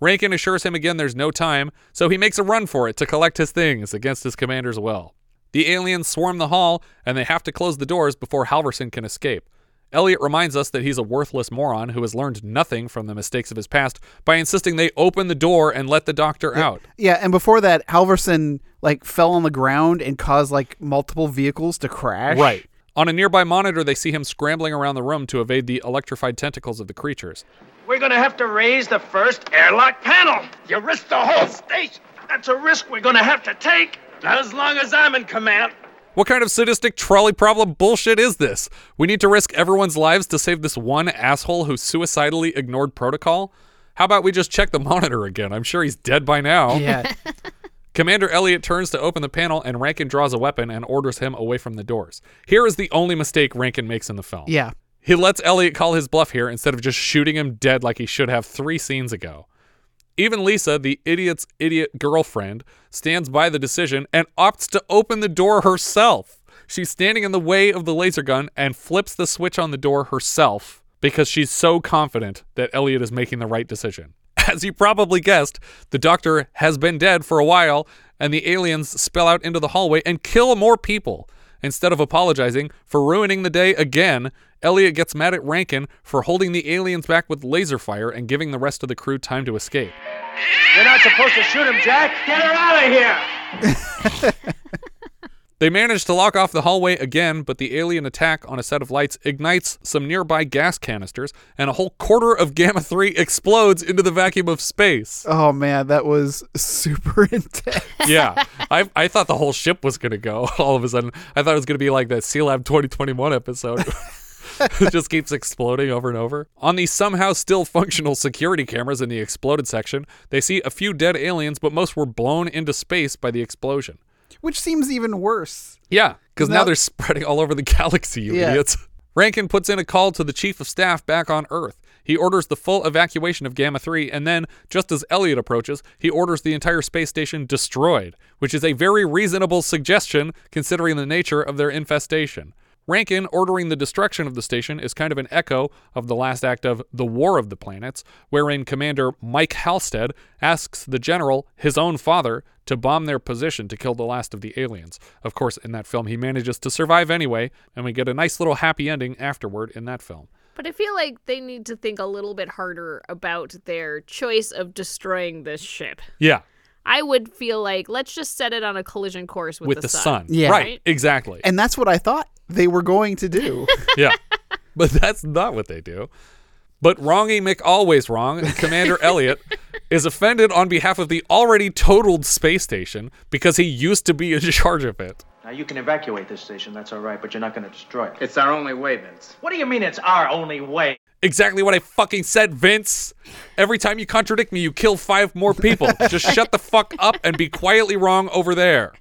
Rankin assures him again there's no time, so he makes a run for it to collect his things against his commander's will. The aliens swarm the hall, and they have to close the doors before Halverson can escape. Elliot reminds us that he's a worthless moron who has learned nothing from the mistakes of his past by insisting they open the door and let the doctor out. Yeah, and before that, Halverson like fell on the ground and caused like multiple vehicles to crash. Right. On a nearby monitor, they see him scrambling around the room to evade the electrified tentacles of the creatures. We're gonna have to raise the first airlock panel. You risk the whole station. That's a risk we're gonna have to take. Not as long as I'm in command. What kind of sadistic trolley problem bullshit is this? We need to risk everyone's lives to save this one asshole who suicidally ignored protocol? How about we just check the *laughs* monitor again? I'm sure he's dead by now. Yeah. *laughs* Commander Elliot turns to open the panel and Rankin draws a weapon and orders him away from the doors. Here is the only mistake Rankin makes in the film. Yeah. He lets Elliot call his bluff here instead of just shooting him dead like he should have three scenes ago. Even Lisa, the idiot's idiot girlfriend, stands by the decision and opts to open the door herself. She's standing in the way of the laser gun and flips the switch on the door herself because she's so confident that Elliot is making the right decision. *laughs* As you probably guessed, the doctor has been dead for a while, and the aliens spill out into the hallway and kill more people. Instead of apologizing for ruining the day again, Elliot gets mad at Rankin for holding the aliens back with laser fire and giving the rest of the crew time to escape. You're not supposed to shoot him, Jack. Get her out of here. *laughs* They manage to lock off the hallway again, but the alien attack on a set of lights ignites some nearby gas canisters, and a whole quarter of Gamma 3 explodes into the vacuum of space. Oh man, that was super *laughs* intense. yeah, I, I thought the whole ship was going to go *laughs* all of a sudden. I thought it was going to be like that Sealab 2021 episode. *laughs* it just keeps exploding over and over. On the somehow still functional security cameras in the exploded section, they see a few dead aliens, but most were blown into space by the explosion. Which seems even worse. Yeah, because now, Now- they're spreading all over the *laughs* galaxy, you Yeah. idiots. Rankin puts in a call to the chief of staff back on Earth. He orders the full evacuation of Gamma 3, and then, just as Elliot approaches, he orders the entire space station destroyed, which is a very reasonable suggestion considering the nature of their infestation. Rankin ordering the destruction of the station is kind of an echo of the last act of The War of the Planets, wherein Commander Mike Halstead asks the general, his own father, to bomb their position to kill the last of the aliens. Of course, in that film, he manages to survive anyway, and we get a nice little happy ending afterward in that film. But I feel like they need to think a little bit harder about their choice of destroying this ship. Yeah, I would feel like let's just set it on a collision course with, with, the, sun. Yeah. Right, exactly. And that's what I thought they were going to do. *laughs* yeah. But that's not what they do. But Wrongy Mick always wrong, Commander *laughs* Elliot is offended on behalf of the already totaled space station because he used to be in *laughs* charge of it. Now, you can evacuate this station, that's all right, but you're not going to destroy it. It's our only way, Vince. What do you mean it's our only way? Exactly what I fucking said, Vince. Every time you contradict me, you kill five more people. Just shut the fuck up and be quietly wrong over there.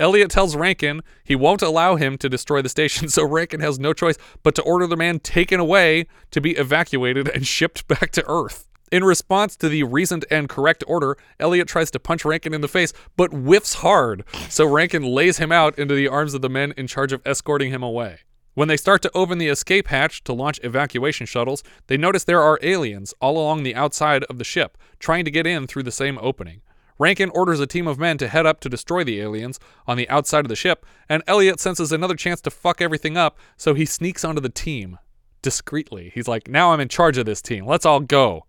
Elliot tells Rankin he won't allow him to destroy the station, *laughs* so Rankin has no choice but to order the man taken away to be evacuated and shipped back to Earth. In response to the reasoned and correct order, Elliot tries to punch Rankin in the face, but whiffs hard, so Rankin lays him out into the arms of the men in charge of escorting him away. When they start to open the escape hatch to launch evacuation shuttles, they notice there are aliens all along the outside of the ship, trying to get in through the same opening. Rankin orders a team of men to head up to destroy the aliens on the outside of the ship, and Elliot senses another chance to fuck everything up, so he sneaks onto the team discreetly. He's like, Now I'm in charge of this team. Let's all go.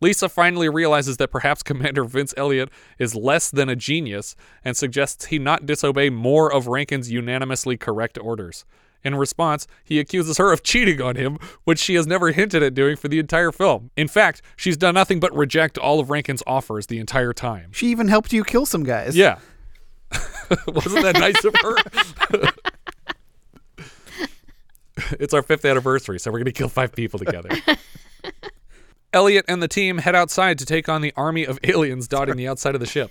Lisa finally realizes that perhaps *laughs* Commander Vince Elliott is less than a genius and suggests he not disobey more of Rankin's unanimously correct orders. In response, he accuses her of cheating on him, which she has never hinted at doing for the entire film. In fact, she's done nothing but reject all of Rankin's offers the entire time. She even helped you kill some guys. Yeah. *laughs* Wasn't that nice of her? *laughs* it's our fifth anniversary, so we're going to kill five people together. *laughs* Elliot and the team head outside to take on the army of aliens dotting the outside of the ship.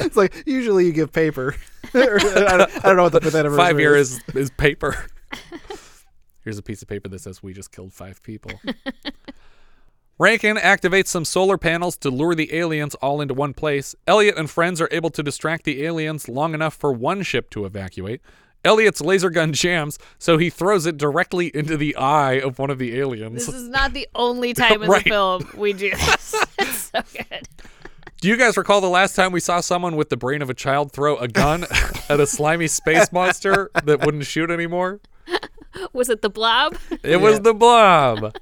it's like usually you give paper. Or, I, don't, I don't know what the fifth anniversary Five year is. is, is paper. *laughs* Here's a piece of paper that says we just killed five people. *laughs* Rankin activates some solar panels to lure the aliens all into one place. Elliot and friends are able to distract the aliens long enough for one ship to evacuate. Elliot's laser gun jams, so he throws it directly into the eye of one of the aliens. This is not the only *laughs* time in Right. the film we do this. it's so good. Do you guys recall the last time we saw someone with the brain of a child throw a gun *laughs* at a slimy space monster that wouldn't shoot anymore? Was it the blob? It was the blob.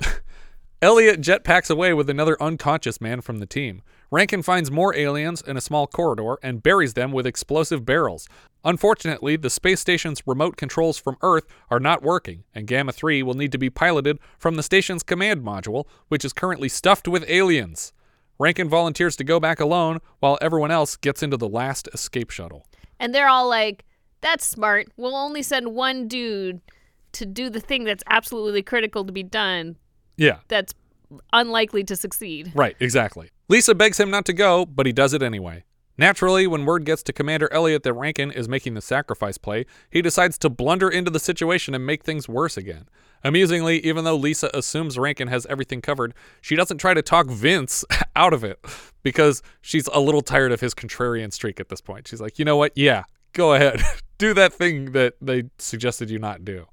*laughs* Elliot jetpacks away with another unconscious man from the team. Rankin finds more aliens in a small corridor and buries them with explosive barrels. Unfortunately, the space station's remote controls from Earth are not working, and Gamma 3 will need to be piloted from the station's command module, which is currently stuffed with aliens. Rankin volunteers to go back alone while everyone else gets into the last escape shuttle. And they're all like, that's smart. We'll only send one dude to do the thing that's absolutely critical to be done Yeah, that's unlikely to succeed. Right, exactly. Lisa begs him not to go, but he does it anyway. Naturally, when word gets to Commander Elliot that Rankin is making the sacrifice play, he decides to blunder into the situation and make things worse again. Amusingly, even though Lisa assumes Rankin has everything covered, she doesn't try to talk Vince *laughs* out of it because she's a little tired of his contrarian streak at this point. She's like, you know what? Yeah, go ahead. *laughs* do that thing that they suggested you not do.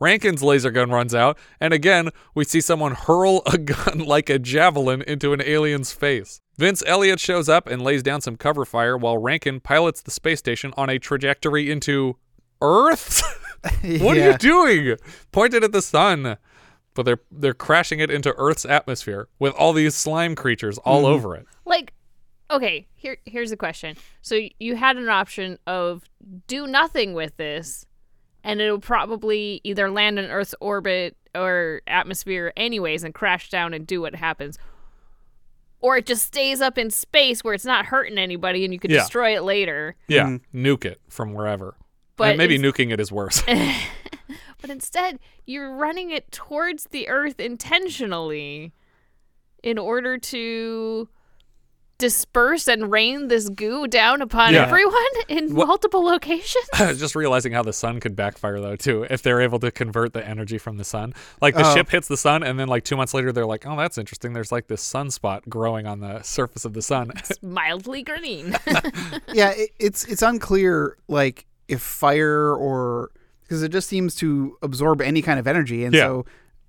Rankin's laser gun runs out, and again, we see someone hurl a *laughs* gun like a javelin into an alien's face. Vince Elliott shows up and lays down some cover fire while Rankin pilots the space station on a trajectory into Earth? *laughs* what are you doing? Pointed at the sun. But they're they're crashing it into Earth's atmosphere with all these slime creatures all Mhm. over it. Like, okay, here here's the question. So you had an option of do nothing with this, and it'll probably either land in Earth's orbit or atmosphere anyways and crash down and do what happens. Or it just stays up in space where it's not hurting anybody and you could Yeah. destroy it later. Yeah, mm-hmm. nuke it from wherever. But and maybe nuking it is worse. *laughs* *laughs* But instead, you're running it towards the Earth intentionally in order to disperse and rain this goo down upon Yeah. everyone *laughs* in multiple locations. *laughs* Just realizing how the sun could backfire though too, if they're able to convert the energy from the sun. Like the Oh. ship hits the sun, and then like two months later, they're like, "Oh, that's interesting. There's like this sunspot growing on the surface of the sun." *laughs* It's mildly green. yeah, it, it's it's unclear like if fire or because it just seems to absorb any kind of energy, and Yeah. so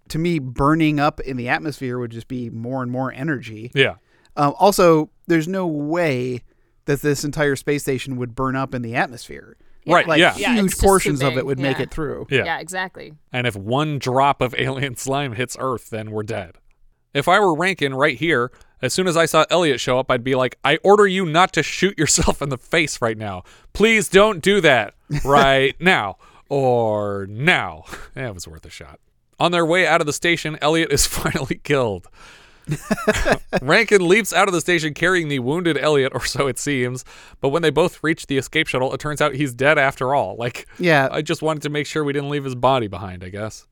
to me, burning up in the atmosphere would just be more and more energy. Yeah. Um, also, there's no way that this entire space station would burn up in the atmosphere. Right, Like yeah. Yeah, huge just too portions of it would make it through. Yeah. yeah, exactly. And if one drop of *laughs* alien slime hits Earth, then we're dead. If I were Rankin right here, as soon as I saw Elliot show up, I'd be like, I order you not to shoot *laughs* yourself in the face right now. Please don't do that *laughs* right now or now. It was worth a shot. On their way out of the station, Elliot is finally killed. *laughs* Rankin leaps out of the station carrying the wounded Elliot, or so it seems. But when they both reach the escape shuttle, it turns out he's dead after all. Like, Yeah. I just wanted to make sure we didn't leave his body behind, I guess.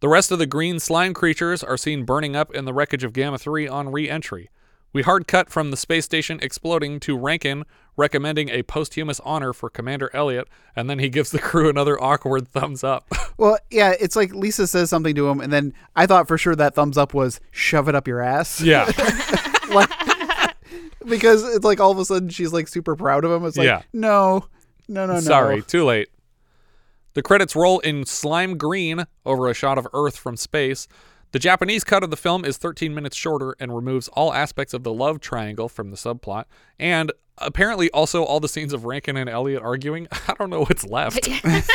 The rest of the green slime creatures are seen burning up in the wreckage of Gamma 3 on re entry. We hard cut from the space station exploding to Rankin recommending a posthumous honor for Commander Elliot, and then he gives the crew another awkward thumbs up. *laughs* Well, yeah, it's like Lisa says something to him, and then I thought for sure that thumbs up was shove it up your ass. yeah. *laughs* *laughs* like, because it's like all of a sudden she's like super proud of him. It's like, Yeah. no, no, no, no. Sorry, too late. The credits roll in slime green over a shot of Earth from space. The Japanese cut of the film is 13 minutes shorter and removes all aspects of the love triangle from the subplot, and apparently also all the scenes of Rankin and Elliot arguing. *laughs* I don't know what's left. *laughs*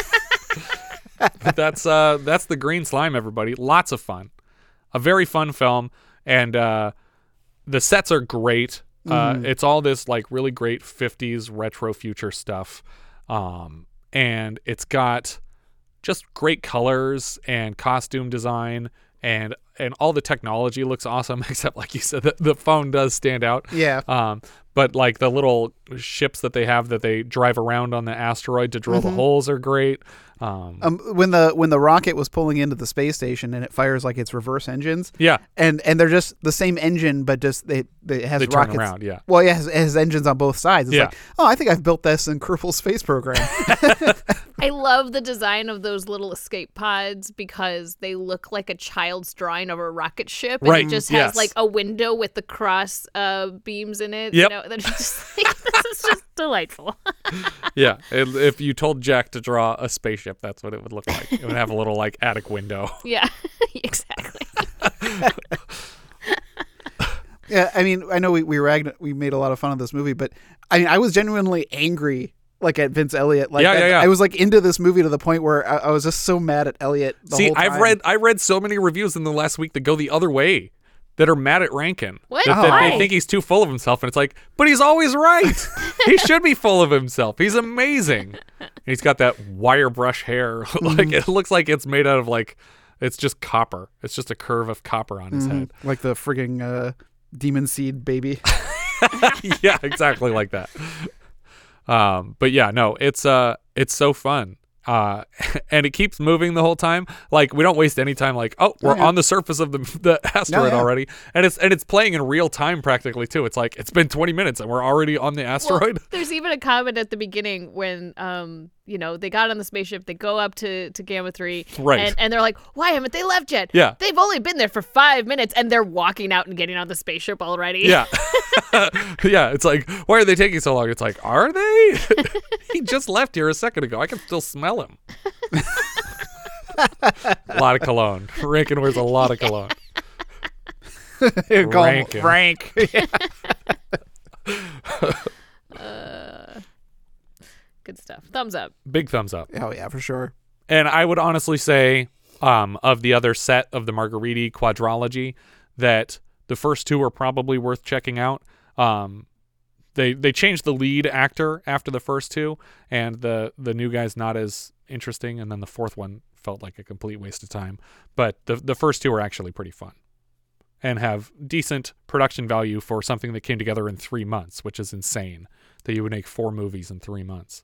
But that's uh that's the green slime everybody lots of fun a very fun film and uh the sets are great uh Mhm. it's all this like really great 50s retro future stuff um and it's got just great colors and costume design and and all the technology looks awesome *laughs* except like you said the, the phone does stand out Yeah. um but like the little ships that they have that they drive around on the asteroid to drill the Mhm. holes are great um Um, when the when the rocket was pulling into the space station and it fires like its reverse engines. Yeah. And and they're just the same engine, but just they, they it has They turn rockets. around, yeah. Well, yeah, it has, it has engines on both sides. It's Yeah. like, oh, I think I've built this in Kerbal Space Program. *laughs* I love the design of those little escape pods because they look like a child's drawing of a rocket ship. And Right, it just yes. has like a window with the cross uh, beams in it. Yep. You know, that just *laughs* like, this is just delightful. *laughs* yeah, if if you told Jack to draw a spaceship, that's what it would look like. It would have a little like attic window. *laughs* yeah, exactly. yeah, I mean, I know we we ragged, we made a lot of fun of this movie, but I mean, I was genuinely angry. Like at Vince Elliott, like Yeah, I, yeah, yeah. I was like into this movie to the point where I, I was just so mad at Elliott. The See, whole I've read I read so many reviews in the last week that go the other way, that are mad at Rankin. What? That, that Why? they think he's too full of himself, and it's like, but he's always right. *laughs* he should be full of himself. He's amazing. And he's got that wire brush hair, *laughs* like Mhm. it looks like it's made out of like, it's just copper. It's just a curve of copper on his Mhm. head. like the frigging uh, demon seed baby. *laughs* yeah, exactly like that. Um, but yeah, no, it's uh, it's so fun. Uh, *laughs* and it keeps moving the whole time. Like we don't waste any time. Like, oh, we're Oh, yeah. on the surface of the *laughs* the asteroid yeah. already, and it's and it's playing in real time practically too. It's like it's been 20 minutes and we're already on the asteroid. Well, *laughs* there's even a comment at the beginning when um you know they got on the spaceship, they go up to to Gamma Three, Right. And, and they're like, why haven't they left yet? Yeah. they've only been there for five minutes, and they're walking out and getting on the spaceship already. yeah, *laughs* *laughs* yeah. It's like, why are they taking so long? It's like, are they? *laughs* he just left here a second ago. I can still smell him. a lot of cologne. Rankin wears a lot of cologne. Call him Rankin. Rank. Uh, good stuff. Thumbs up. Big thumbs up. oh yeah, for sure. And I would honestly say, um, of the other set of the Margheriti quadrology, that the first two are probably worth checking out. Um, they they changed the lead actor after the first two, and the the new guy's not as interesting, and then the fourth one felt like a complete waste of time. But the the first two are actually pretty fun, and have decent production value for something that came together in three months, which is insane that you would make four movies in three months.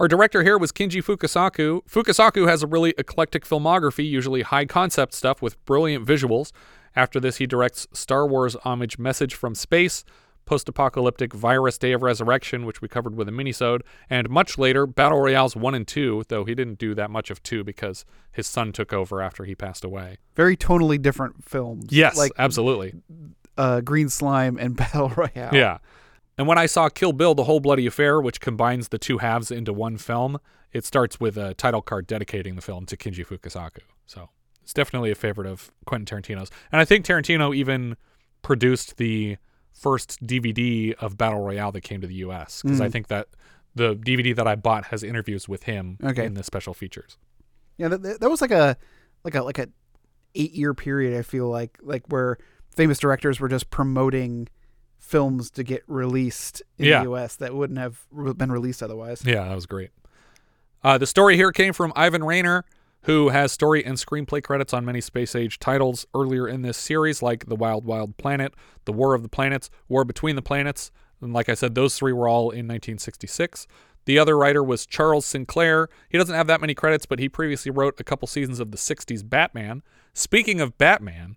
Our director here was Kinji Fukasaku. Fukasaku has a really eclectic filmography, usually high concept stuff with brilliant visuals. After this, he directs Star Wars homage Message from Space, post-apocalyptic Virus Day of Resurrection, which we covered with a minisode, and much later Battle Royales 1 and 2, though he didn't do that much of 2 because his son took over after he passed away. Very tonally different films. Yes, like absolutely. uh, Green Slime and *laughs* Battle Royale. Yeah. And when I saw Kill Bill, The Whole Bloody Affair, which combines the two halves into one film, it starts with a title card dedicating the film to Kinji Fukasaku. So it's definitely a favorite of Quentin Tarantino's. And I think Tarantino even produced the first DVD of Battle Royale that came to the US because I Mm. think that the DVD that I bought has interviews with him Okay. in the special features. Yeah, that that was like a like a like a eight year period. I feel like like where famous directors were just promoting films to get released in Yeah. the U.S. that wouldn't have been released otherwise. Yeah, that was great. Uh, the story here came from Ivan Reiner, who has story and screenplay credits on many space age titles earlier in this series, like The Wild Wild Planet, The War of the Planets, War Between the Planets. And like I said, those three were all in 1966. The other writer was Charles Sinclair. He doesn't have that many credits, but he previously wrote a couple seasons of the 60s Batman. Speaking of Batman,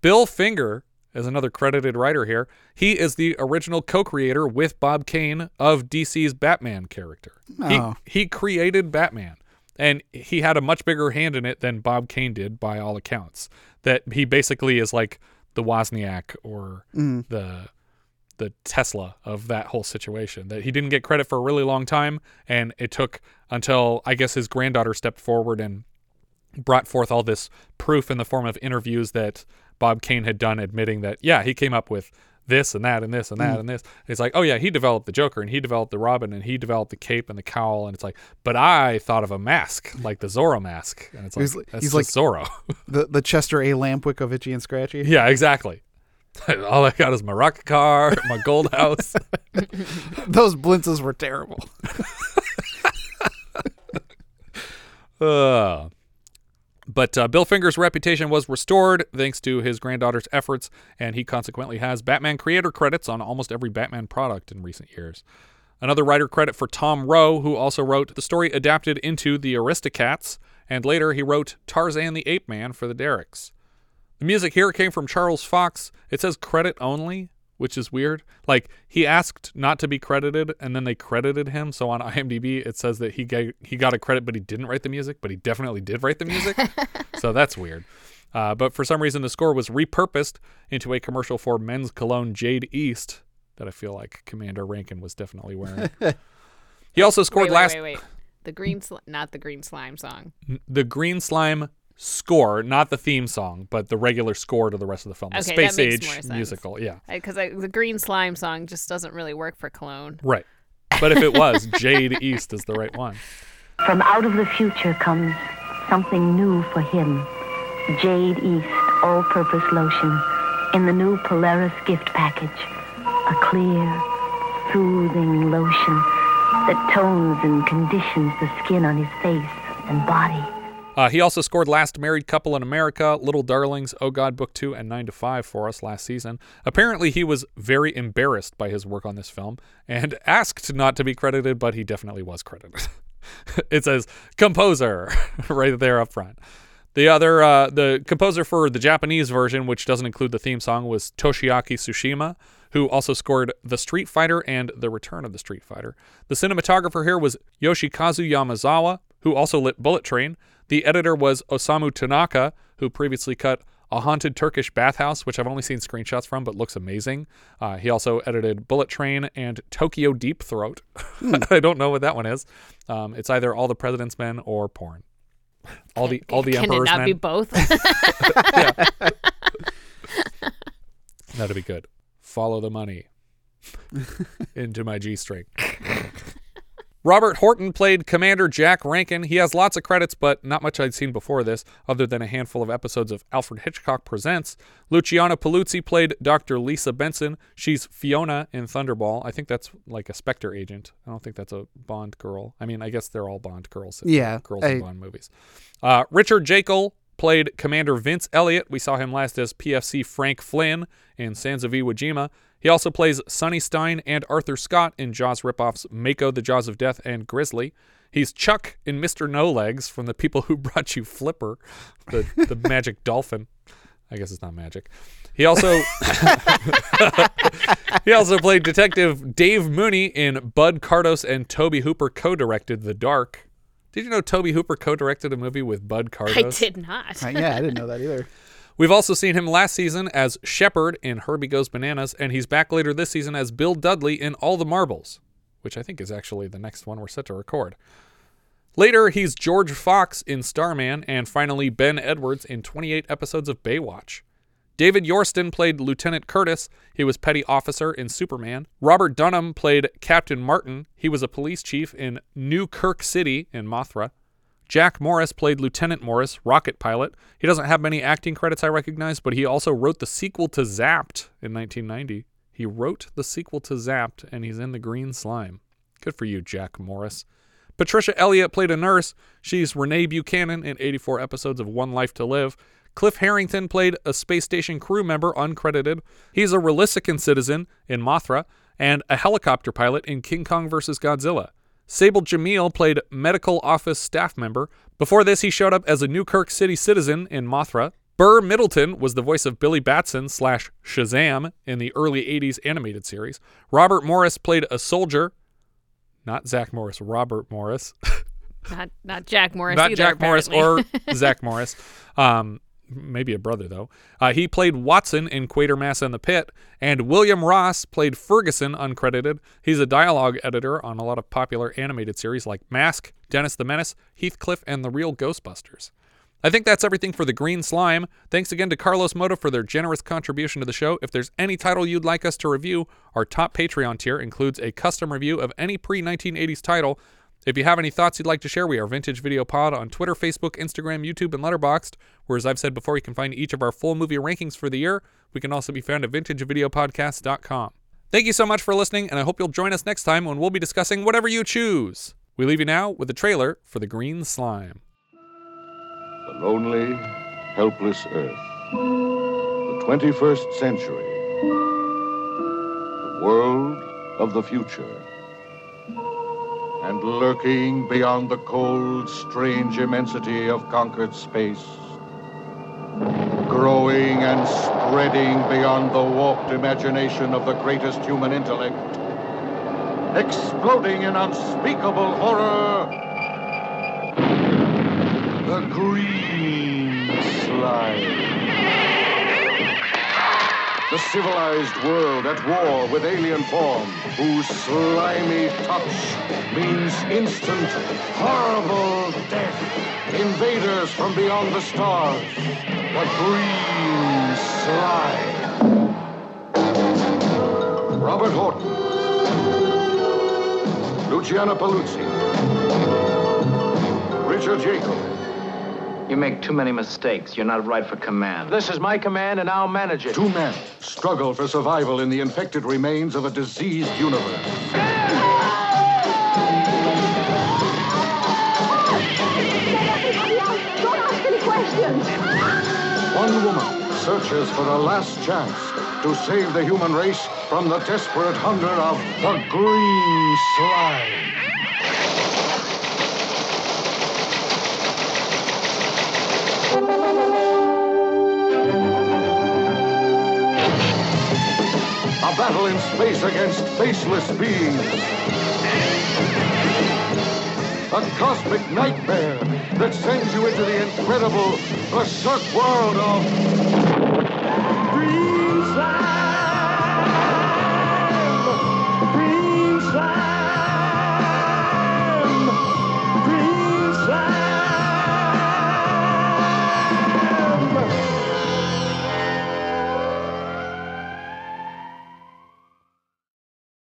Bill Finger is another credited writer here. He is the original co-creator with Bob Kane of DC's Batman character. Oh. He he created Batman, and he had a much bigger hand in it than Bob Kane did, by all accounts. That he basically is like the Wozniak or Mm. the the Tesla of that whole situation. That he didn't get credit for a really long time, and it took until I guess his granddaughter stepped forward and brought forth all this proof in the form of interviews that Bob Kane had done, admitting that yeah, he came up with this and that and this and that Mm. and this. It's like, oh yeah, he developed the Joker and he developed the Robin and he developed the cape and the cowl and it's like, but I thought of a mask like the Zorro mask and it's like He's, that's he's like Zorro. *laughs* the the Chester A. Lampwick of Itchy and Scratchy. yeah, exactly. *laughs* all I got is my rocket car, my gold house. *laughs* Those blintzes were terrible. Uh, but uh, Bill Finger's reputation was restored thanks to his granddaughter's efforts, and he consequently has Batman creator credits on almost every Batman product in recent years. Another writer credit for Tom Rowe, who also wrote the story adapted into The Aristocats, and later he wrote Tarzan the Ape Man for the Dereks. The music here came from Charles Fox. It says credit only, which is weird. Like he asked not to be credited, and then they credited him. So on IMDb, it says that he got, he got a credit, but he didn't write the music, but he definitely did write the music. *laughs* so that's weird. Uh, but for some reason, the score was repurposed into a commercial for men's cologne Jade East that I feel like Commander Rankin was definitely wearing. *laughs* he also scored wait, wait, last Wait, wait, The green, not the green slime song. the Green Slime score, not the theme song, but the regular score to the rest of the film. The Okay, space that makes age more sense. musical, yeah. Uh, because the green slime song just doesn't really work for cologne. Right. But if it was, *laughs* Jade East is the right one. From out of the future comes something new for him. Jade East all-purpose lotion in the new Polaris gift package. A clear, soothing lotion that tones and conditions the skin on his face and body. Uh, he also scored Last Married Couple in America, Little Darlings, Oh God, Book 2, and 9 to 5 for us last season. Apparently, he was very embarrassed by his work on this film and *laughs* asked not to be credited, but he definitely was credited. *laughs* it says composer *laughs* right there up front. The other, uh, the composer for the Japanese version, which doesn't include the theme song, was Toshiaki Tsushima, who also scored The Street Fighter and The Return of the Street Fighter. The cinematographer here was Yoshikazu Yamazawa, who also lit Bullet Train. The editor was Osamu Tanaka, who previously cut A Haunted Turkish Bathhouse, which I've only seen screenshots from, but looks amazing. Uh, he also edited Bullet Train and Tokyo Deep Throat. *laughs* I don't know what that one is. Um, it's either All the President's Men or porn. All the all the Can it not Men. be both? *laughs* *laughs* That'd be good. Follow the money into my G string. Robert Horton played Commander Jack Rankin. He has lots of credits, but not much I'd seen before this, other than a handful of episodes of Alfred Hitchcock Presents. Luciana Paluzzi played Dr. Lisa Benson. She's Fiona in Thunderball. I think that's like a Spectre agent. I don't think that's a Bond girl. I mean, I guess they're all Bond girls. Yeah, girls I- in Bond movies. Uh, Richard Jaeckel played Commander Vince Elliott. We saw him last as PFC Frank Flynn in Sands of Iwo Jima. He also plays Sonny Stein and Arthur Scott in Jaws ripoffs Mako, The Jaws of Death, and Grizzly. He's Chuck in Mr. No Legs from the people who brought you Flipper, the, the *laughs* magic dolphin. I guess it's not magic. He also *laughs* he also played Detective Dave Mooney in Bud Cardos and Tobe Hooper co-directed The Dark. Did you know Tobe Hooper co-directed a movie with Bud Cardos? I did not. Uh, yeah, I didn't know that either. *laughs* We've also seen him last season as Shepard in Herbie Goes Bananas, and he's back later this season as Bill Dudley in All the Marbles, which I think is actually the next one we're set to record. Later, he's George Fox in Starman, and finally Ben Edwards in 28 episodes of Baywatch. David Yorston played Lieutenant Curtis. He was petty officer in Superman. Robert Dunham played Captain Martin. He was a police chief in New Kirk City in Mothra. Jack Morris played Lieutenant Morris, rocket pilot. He doesn't have many acting credits I recognize, but he also wrote the sequel to Zapped in 1990. He wrote the sequel to Zapped, and he's in the green slime. Good for you, Jack Morris. Patricia Elliott played a nurse. She's Renee Buchanan in 84 episodes of One Life to Live. Cliff Harrington played a space station crew member, uncredited. He's a Rolisican citizen in Mothra and a helicopter pilot in King Kong vs. Godzilla. Sable Jamil played medical office staff member. Before this, he showed up as a Newkirk City citizen in Mothra. Burr Middleton was the voice of Billy Batson slash Shazam in the early 80s animated series. Robert Morris played a soldier. Not Zach Morris, Robert Morris. *laughs* Not not Jack Morris Not either. Jack Morris or. *laughs* Zach Morris. Um, maybe a brother though. Uh, he played Watson in Quatermass and the Pit, and William Ross played Ferguson, uncredited. He's a dialogue editor on a lot of popular animated series like Mask, Dennis the Menace, Heathcliff, and The Real Ghostbusters. I think that's everything for the Green Slime. Thanks again to Carlos Moto for their generous contribution to the show. If there's any title you'd like us to review, our top Patreon tier includes a custom review of any pre 1980s title. If you have any thoughts you'd like to share, we are Vintage Video Pod on Twitter, Facebook, Instagram, YouTube, and Letterboxd. Where, as I've said before, you can find each of our full movie rankings for the year. We can also be found at vintagevideopodcast.com. Thank you so much for listening, and I hope you'll join us next time when we'll be discussing whatever you choose. We leave you now with a trailer for The Green Slime. The lonely, helpless earth. The 21st century. The world of the future. And lurking beyond the cold, strange immensity of conquered space. Growing and spreading beyond the warped imagination of the greatest human intellect. Exploding in unspeakable horror. The civilized world at war with alien form, whose slimy touch means instant, horrible death. Invaders from beyond the stars. The Green Slime. Robert Horton. Luciana Paluzzi. Richard Jaeckel. You make too many mistakes. You're not right for command. This is my command, and I'll manage it. Two men struggle for survival in the infected remains of a diseased universe. Don't ask any questions. One woman searches for a last chance to save the human race from the desperate hunger of the green slime. Battle in space against faceless beings. A cosmic nightmare that sends you into the incredible, berserk world of. Green slime.